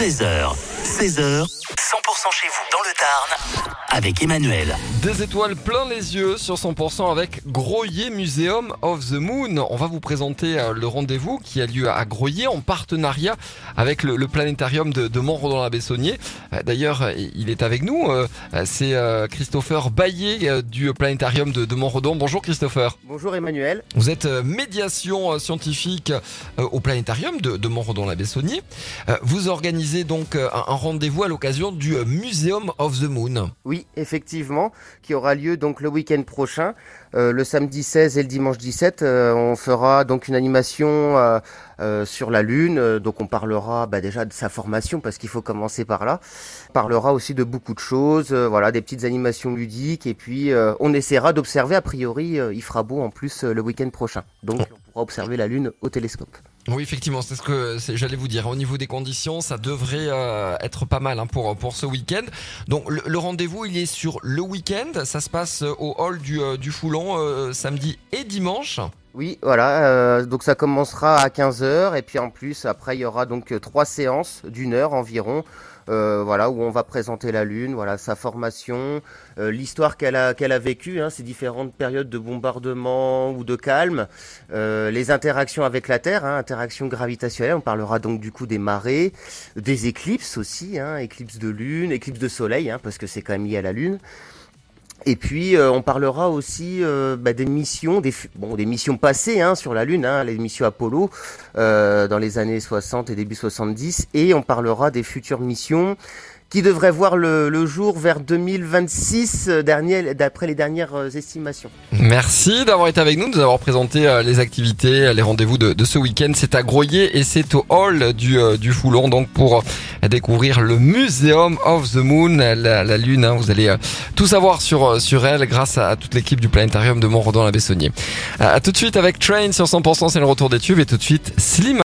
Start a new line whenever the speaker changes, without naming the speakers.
13h, 16h, 100% chez vous dans le Tarn avec Emmanuel.
Des étoiles plein les yeux sur 100% avec Groyer Museum of the Moon. On va vous présenter euh, le rendez-vous qui a lieu à Groyer en partenariat avec le, le planétarium de, de Montredon-la-Bessonnier. Euh, D'ailleurs, il est avec nous. euh, C'est Christopher Baillet du planétarium de, de Montredon. Bonjour Christopher.
Bonjour Emmanuel.
Vous êtes médiation scientifique au planétarium de, de Montredon-la-Bessonnier. Euh, Vous organisez donc un un rendez-vous à l'occasion du Museum of the Moon.
Oui, effectivement, qui aura lieu donc le week-end prochain, Euh, le samedi 16 et le dimanche 17. euh, on fera donc une animation euh, euh, sur la Lune. Donc on parlera bah, déjà de sa formation parce qu'il faut commencer par là. On parlera aussi de beaucoup de choses, voilà, des petites animations ludiques et puis on essaiera d'observer. A priori, il fera beau en plus le week-end prochain. Donc on pourra observer la Lune au télescope.
Oui, effectivement, c'est ce que j'allais vous dire. Au niveau des conditions, ça devrait euh, être pas mal hein, pour pour ce week-end. Donc le, le rendez-vous, il est sur le week-end. Ça se passe euh, au hall du euh, du Foulon euh, samedi et dimanche.
Oui, voilà. euh, donc ça commencera à 15h et puis en plus après il y aura donc euh, trois séances d'une heure environ. euh, voilà où on va présenter la lune, voilà sa formation, l'histoire qu'elle a qu'elle a vécue, hein, ces différentes périodes de bombardement ou de calme, les interactions avec la Terre, hein, interactions gravitationnelles. On parlera donc du coup des marées, des éclipses aussi, hein, éclipses de lune, éclipses de soleil, hein, parce que c'est quand même lié à la lune. Et puis euh, on parlera aussi euh, bah, des missions, des, bon, des missions passées hein, sur la Lune, hein, les missions Apollo euh, dans les années 60 et début 70, et on parlera des futures missions qui devraient voir le, le jour vers 2026 euh, dernier- d'après les dernières euh, estimations.
Merci d'avoir été avec nous, de nous avoir présenté euh, les activités, les rendez-vous de, de ce week-end. C'est à Groyer et c'est au hall du du Foulon donc pour découvrir le Museum of the Moon, la, la lune. hein. vous allez tout savoir sur sur elle grâce à, toute l'équipe du planétarium de Montredon-la-Bessonnier. À tout de suite avec Train sur 100%, c'est le retour des tubes et tout de suite Slim.